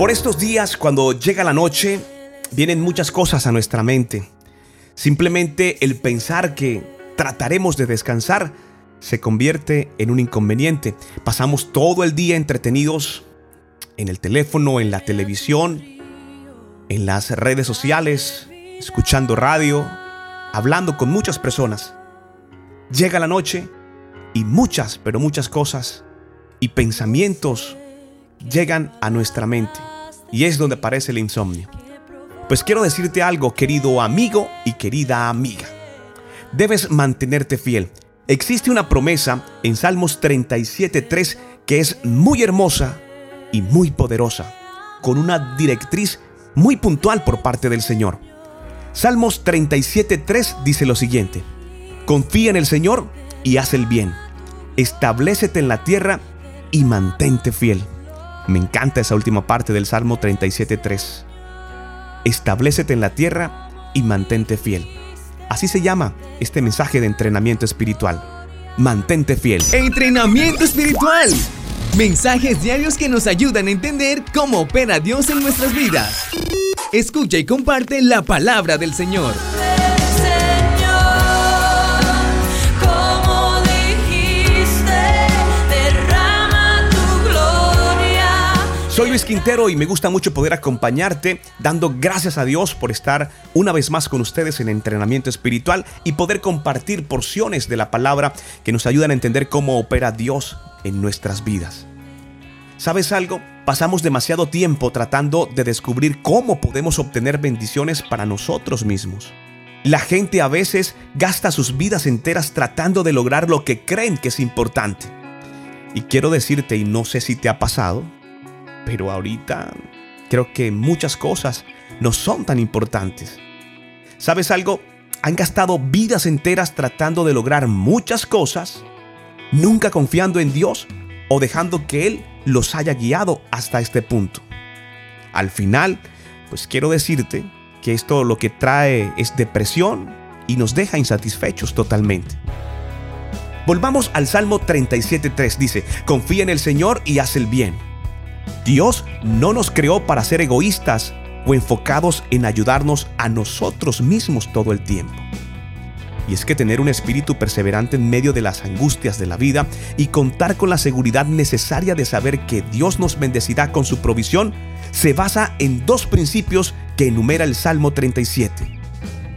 Por estos días, cuando llega la noche, vienen muchas cosas a nuestra mente. Simplemente el pensar que trataremos de descansar se convierte en un inconveniente. Pasamos todo el día entretenidos en el teléfono, en la televisión, en las redes sociales, escuchando radio, hablando con muchas personas. Llega la noche y muchas, pero muchas cosas y pensamientos llegan a nuestra mente. Y es donde aparece el insomnio. Pues quiero decirte algo, querido amigo y querida amiga. Debes mantenerte fiel. Existe una promesa en Salmos 37.3 que es muy hermosa y muy poderosa, con una directriz muy puntual por parte del Señor. Salmos 37.3 dice lo siguiente, confía en el Señor y haz el bien, establecete en la tierra y mantente fiel. Me encanta esa última parte del Salmo 37.3. Establecete en la tierra y mantente fiel. Así se llama este mensaje de entrenamiento espiritual. Mantente fiel. Entrenamiento espiritual. Mensajes diarios que nos ayudan a entender cómo opera Dios en nuestras vidas. Escucha y comparte la palabra del Señor. Quintero y me gusta mucho poder acompañarte dando gracias a Dios por estar una vez más con ustedes en entrenamiento espiritual y poder compartir porciones de la palabra que nos ayudan a entender cómo opera Dios en nuestras vidas. ¿Sabes algo? Pasamos demasiado tiempo tratando de descubrir cómo podemos obtener bendiciones para nosotros mismos. La gente a veces gasta sus vidas enteras tratando de lograr lo que creen que es importante. Y quiero decirte, y no sé si te ha pasado, pero ahorita creo que muchas cosas no son tan importantes. ¿Sabes algo? Han gastado vidas enteras tratando de lograr muchas cosas, nunca confiando en Dios o dejando que Él los haya guiado hasta este punto. Al final, pues quiero decirte que esto lo que trae es depresión y nos deja insatisfechos totalmente. Volvamos al Salmo 37.3. Dice, confía en el Señor y haz el bien Dios no nos creó para ser egoístas o enfocados en ayudarnos a nosotros mismos todo el tiempo. Y es que tener un espíritu perseverante en medio de las angustias de la vida y contar con la seguridad necesaria de saber que Dios nos bendecirá con su provisión se basa en dos principios que enumera el Salmo 37.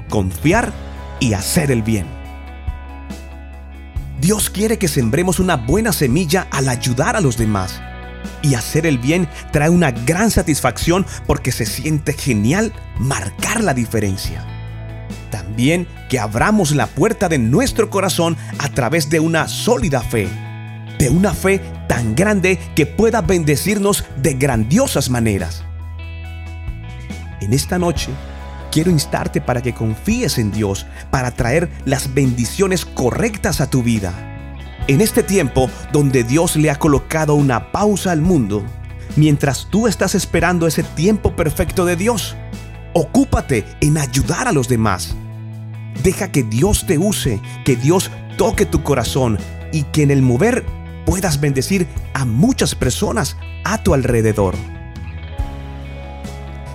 Confiar y hacer el bien. Dios quiere que sembremos una buena semilla al ayudar a los demás y hacer el bien trae una gran satisfacción porque se siente genial marcar la diferencia. También que abramos la puerta de nuestro corazón a través de una sólida fe, de una fe tan grande que pueda bendecirnos de grandiosas maneras. En esta noche, quiero instarte para que confíes en Dios para traer las bendiciones correctas a tu vida en este tiempo donde Dios le ha colocado una pausa al mundo, mientras tú estás esperando ese tiempo perfecto de Dios, ocúpate en ayudar a los demás. Deja que Dios te use, que Dios toque tu corazón y que en el mover puedas bendecir a muchas personas a tu alrededor.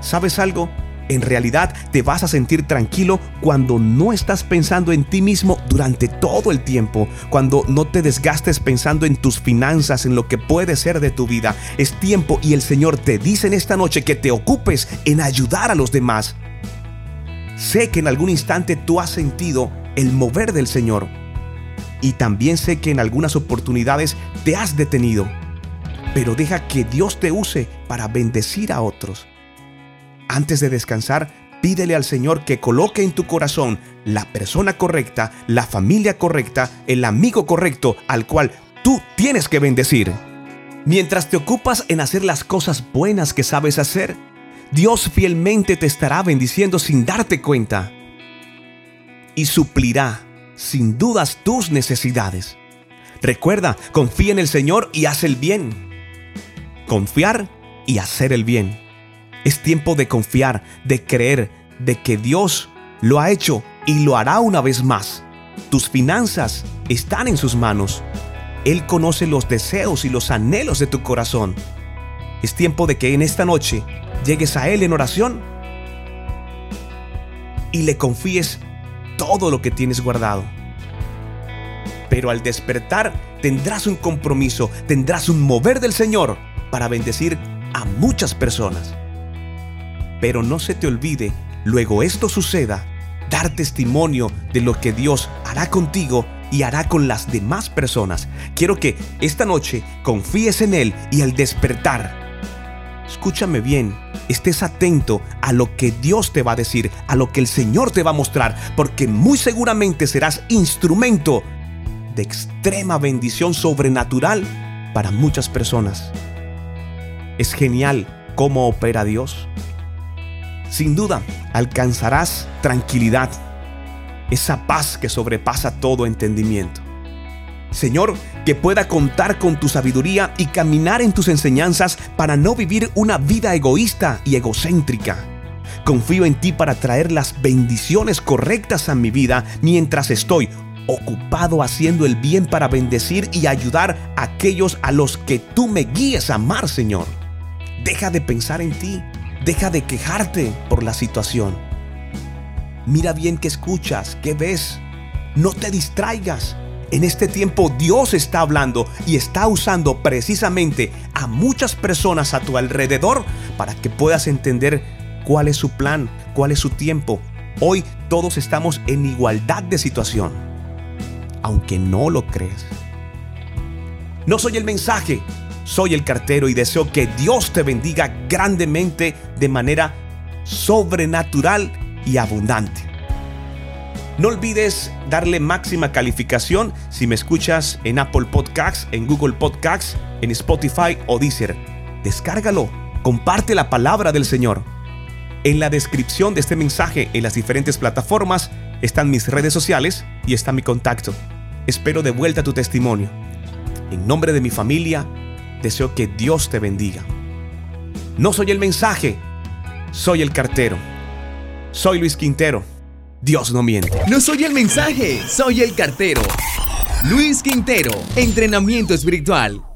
¿Sabes algo? En realidad te vas a sentir tranquilo cuando no estás pensando en ti mismo durante todo el tiempo, cuando no te desgastes pensando en tus finanzas, en lo que puede ser de tu vida. Es tiempo y el Señor te dice en esta noche que te ocupes en ayudar a los demás. Sé que en algún instante tú has sentido el mover del Señor y también sé que en algunas oportunidades te has detenido, pero deja que Dios te use para bendecir a otros. Antes de descansar, pídele al Señor que coloque en tu corazón la persona correcta, la familia correcta, el amigo correcto al cual tú tienes que bendecir. Mientras te ocupas en hacer las cosas buenas que sabes hacer, Dios fielmente te estará bendiciendo sin darte cuenta y suplirá sin dudas tus necesidades. Recuerda, confía en el Señor y haz el bien. Confiar y hacer el bien. Es tiempo de confiar, de creer, de que Dios lo ha hecho y lo hará una vez más. Tus finanzas están en sus manos. Él conoce los deseos y los anhelos de tu corazón. Es tiempo de que en esta noche llegues a Él en oración y le confíes todo lo que tienes guardado. Pero al despertar tendrás un compromiso, tendrás un mover del Señor para bendecir a muchas personas. Pero no se te olvide, luego esto suceda, dar testimonio de lo que Dios hará contigo y hará con las demás personas. Quiero que esta noche confíes en Él y al despertar, escúchame bien, estés atento a lo que Dios te va a decir, a lo que el Señor te va a mostrar, porque muy seguramente serás instrumento de extrema bendición sobrenatural para muchas personas. Es genial cómo opera Dios. Sin duda, alcanzarás tranquilidad, esa paz que sobrepasa todo entendimiento. Señor, que pueda contar con tu sabiduría y caminar en tus enseñanzas para no vivir una vida egoísta y egocéntrica. Confío en ti para traer las bendiciones correctas a mi vida mientras estoy ocupado haciendo el bien para bendecir y ayudar a aquellos a los que tú me guíes a amar, Señor. Deja de pensar en ti, deja de quejarte por la situación. Mira bien qué escuchas, qué ves. No te distraigas. En este tiempo Dios está hablando y está usando precisamente a muchas personas a tu alrededor para que puedas entender cuál es su plan, cuál es su tiempo. Hoy todos estamos en igualdad de situación, aunque no lo crees. No soy el mensaje, soy el cartero y deseo que Dios te bendiga grandemente de manera sobrenatural y abundante. No olvides darle máxima calificación si me escuchas en Apple Podcasts, en Google Podcasts, en Spotify o Deezer. Descárgalo, comparte la palabra del Señor. En la descripción de este mensaje en las diferentes plataformas están mis redes sociales y está mi contacto. Espero de vuelta tu testimonio. En nombre de mi familia, deseo que Dios te bendiga. No soy el mensaje, soy el cartero. Soy Luis Quintero Dios no miente. No soy el mensaje, soy el cartero. Luis Quintero, entrenamiento espiritual.